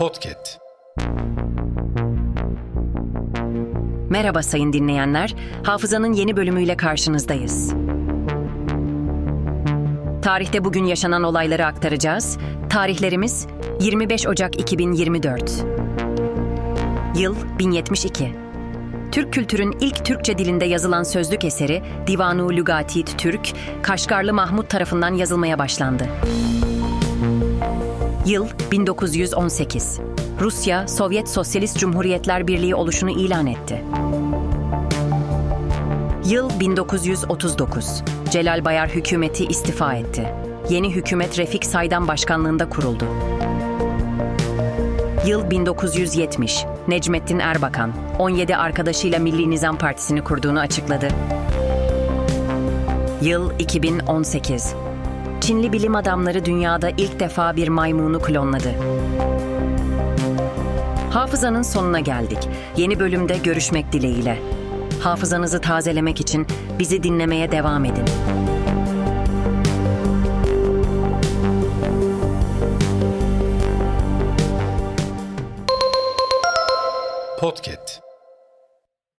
Podcast. Merhaba sayın dinleyenler. Hafızanın yeni bölümüyle karşınızdayız. Tarihte bugün yaşanan olayları aktaracağız. Tarihlerimiz 25 Ocak 2024. Yıl 1072. Türk kültürün ilk Türkçe dilinde yazılan sözlük eseri Divanu Lugatit Türk, Kaşgarlı Mahmut tarafından yazılmaya başlandı. Yıl 1918. Rusya, Sovyet Sosyalist Cumhuriyetler Birliği oluşunu ilan etti. Yıl 1939. Celal Bayar hükümeti istifa etti. Yeni hükümet Refik Saydam başkanlığında kuruldu. Yıl 1970. Necmettin Erbakan 17 arkadaşıyla Milli Nizam Partisi'ni kurduğunu açıkladı. Yıl 2018. Çinli bilim adamları dünyada ilk defa bir maymunu klonladı. Hafızanın sonuna geldik. Yeni bölümde görüşmek dileğiyle. Hafızanızı tazelemek için bizi dinlemeye devam edin. Podcast.